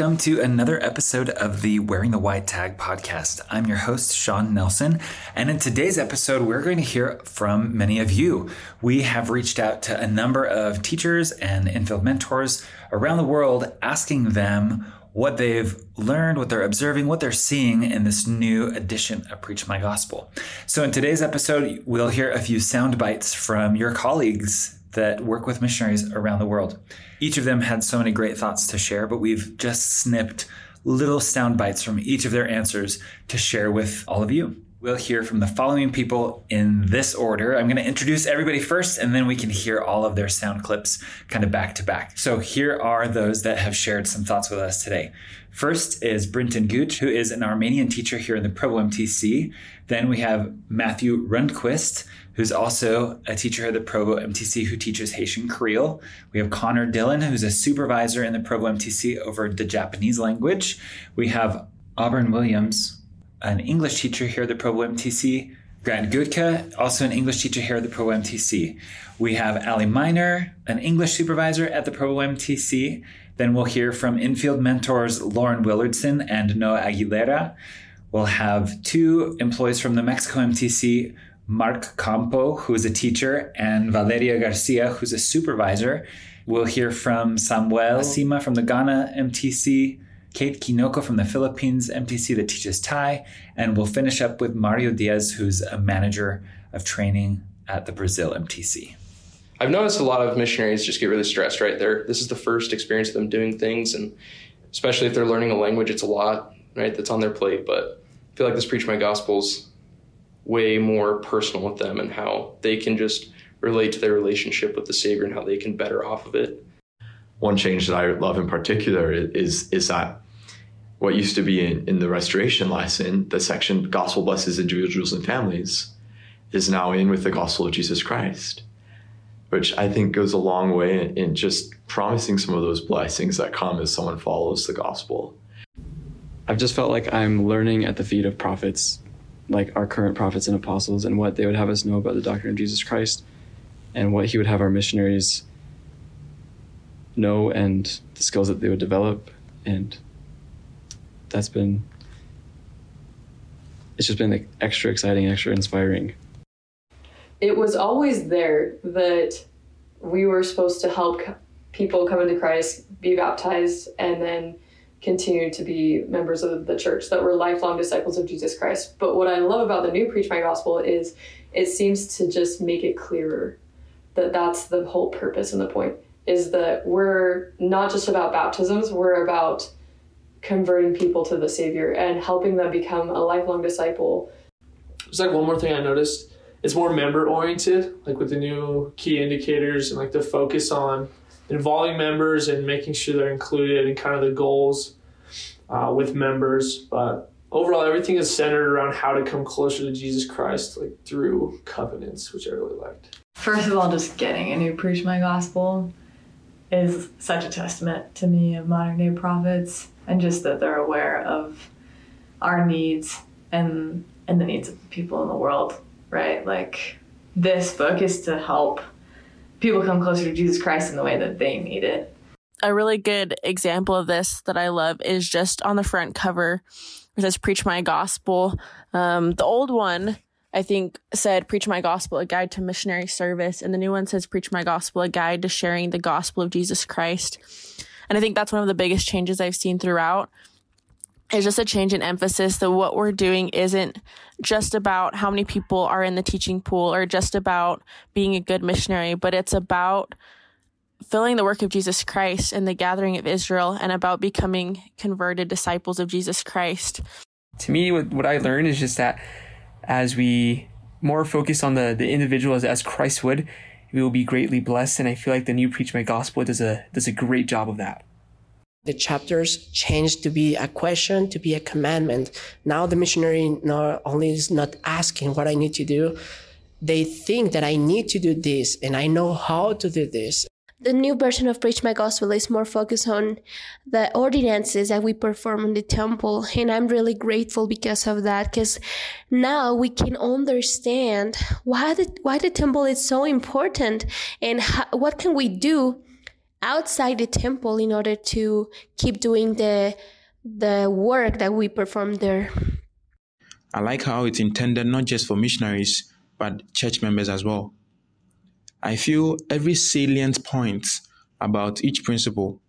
welcome to another episode of the Wearing the White Tag podcast. I'm your host, Sean Nelson, and in today's episode, we're going to hear from many of you. We have reached out to a number of teachers and infield mentors around the world asking them what they've learned, what they're observing, what they're seeing in this new edition of Preach My Gospel. So, in today's episode, we'll hear a few sound bites from your colleagues that work with missionaries around the world. Each of them had so many great thoughts to share, but we've just snipped little sound bites from each of their answers to share with all of you. We'll hear from the following people in this order. I'm going to introduce everybody first, and then we can hear all of their sound clips kind of back to back. So here are those that have shared some thoughts with us today. First is Brinton Gooch, who is an Armenian teacher here in the Provo MTC. Then we have Matthew Rundquist, who's also a teacher at the Provo MTC who teaches Haitian Creole. We have Connor Dillon, who's a supervisor in the Provo MTC over the Japanese language. We have Auburn Williams, an English teacher here at the Provo MTC. Grant Gutka, also an English teacher here at the Provo MTC. We have Ali Miner, an English supervisor at the Provo MTC. Then we'll hear from infield mentors Lauren Willardson and Noah Aguilera. We'll have two employees from the Mexico MTC, Mark Campo, who is a teacher, and Valeria Garcia, who's a supervisor. We'll hear from Samuel Sima from the Ghana MTC, Kate Kinoko from the Philippines MTC that teaches Thai, and we'll finish up with Mario Diaz, who's a manager of training at the Brazil MTC. I've noticed a lot of missionaries just get really stressed right there. This is the first experience of them doing things, and especially if they're learning a language, it's a lot, right, that's on their plate. But I feel like this Preach My Gospel's way more personal with them and how they can just relate to their relationship with the Savior and how they can better off of it one change that I love in particular is is that what used to be in, in the restoration lesson, the section gospel blesses individuals and families, is now in with the gospel of Jesus Christ, which I think goes a long way in, in just promising some of those blessings that come as someone follows the gospel. I've just felt like I'm learning at the feet of prophets, like our current prophets and apostles, and what they would have us know about the doctrine of Jesus Christ, and what He would have our missionaries know and the skills that they would develop and that's been it's just been like extra exciting extra inspiring. It was always there that we were supposed to help people come into christ be baptized and then continue to be members of the church that were lifelong disciples of jesus christ. But what i love about the new preach my gospel is it seems to just make it clearer that that's the whole purpose and the point is that we're not just about baptisms, we're about converting people to the Savior and helping them become a lifelong disciple. There's like one more thing I noticed. It's more member oriented, like with the new key indicators and like the focus on involving members and making sure they're included and kind of the goals uh, with members. But overall, everything is centered around how to come closer to Jesus Christ, like through covenants, which I really liked. First of all, just getting a new preach my gospel is such a testament to me of modern day prophets and just that they're aware of our needs and and the needs of the people in the world right? Like this book is to help people come closer to jesus christ in the way that they need it. A really good example of this that i love is just on the front cover it says preach my gospel. Um, the old one I think said Preach My Gospel, a guide to missionary service. And the new one says Preach My Gospel, a guide to sharing the gospel of Jesus Christ. And I think that's one of the biggest changes I've seen throughout. It's just a change in emphasis that what we're doing isn't just about how many people are in the teaching pool or just about being a good missionary, but it's about filling the work of Jesus Christ in the gathering of Israel and about becoming converted disciples of Jesus Christ. To me, what, what I learned is just that as we more focus on the, the individual as, as Christ would, we will be greatly blessed. And I feel like the new Preach My Gospel does a, does a great job of that. The chapters changed to be a question, to be a commandment. Now the missionary not only is not asking what I need to do, they think that I need to do this and I know how to do this the new version of Preach My Gospel is more focused on the ordinances that we perform in the temple. And I'm really grateful because of that, because now we can understand why the, why the temple is so important and how, what can we do outside the temple in order to keep doing the the work that we perform there. I like how it's intended not just for missionaries, but church members as well. I feel every salient point about each principle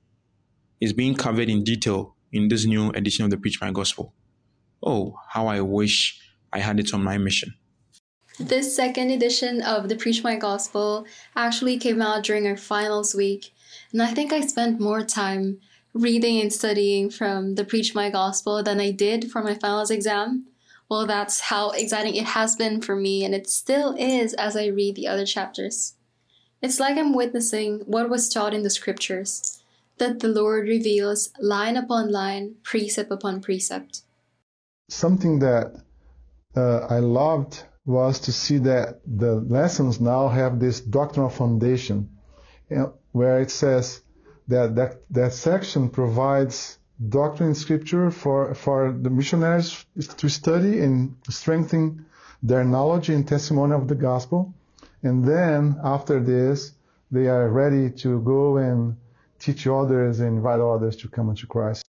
is being covered in detail in this new edition of the Preach My Gospel. Oh, how I wish I had it on my mission. This second edition of the Preach My Gospel actually came out during our finals week, and I think I spent more time reading and studying from the Preach My Gospel than I did for my finals exam. Well, that's how exciting it has been for me, and it still is as I read the other chapters. It's like I'm witnessing what was taught in the scriptures, that the Lord reveals line upon line, precept upon precept. Something that uh, I loved was to see that the lessons now have this doctrinal foundation, where it says that, that that section provides doctrine in scripture for, for the missionaries to study and strengthen their knowledge and testimony of the gospel. And then after this, they are ready to go and teach others and invite others to come into Christ.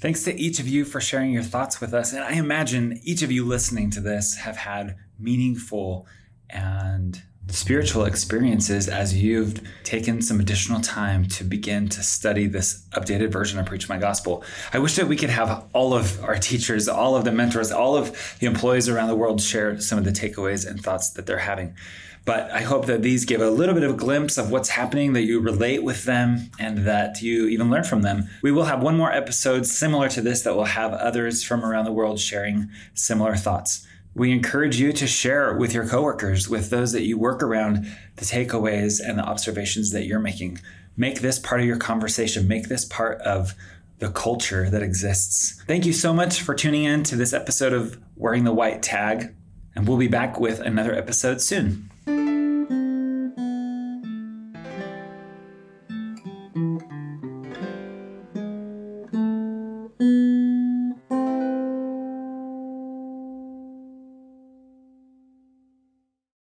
Thanks to each of you for sharing your thoughts with us. And I imagine each of you listening to this have had meaningful and spiritual experiences as you've taken some additional time to begin to study this updated version of Preach My Gospel. I wish that we could have all of our teachers, all of the mentors, all of the employees around the world share some of the takeaways and thoughts that they're having. But I hope that these give a little bit of a glimpse of what's happening, that you relate with them, and that you even learn from them. We will have one more episode similar to this that will have others from around the world sharing similar thoughts. We encourage you to share with your coworkers, with those that you work around, the takeaways and the observations that you're making. Make this part of your conversation, make this part of the culture that exists. Thank you so much for tuning in to this episode of Wearing the White Tag, and we'll be back with another episode soon.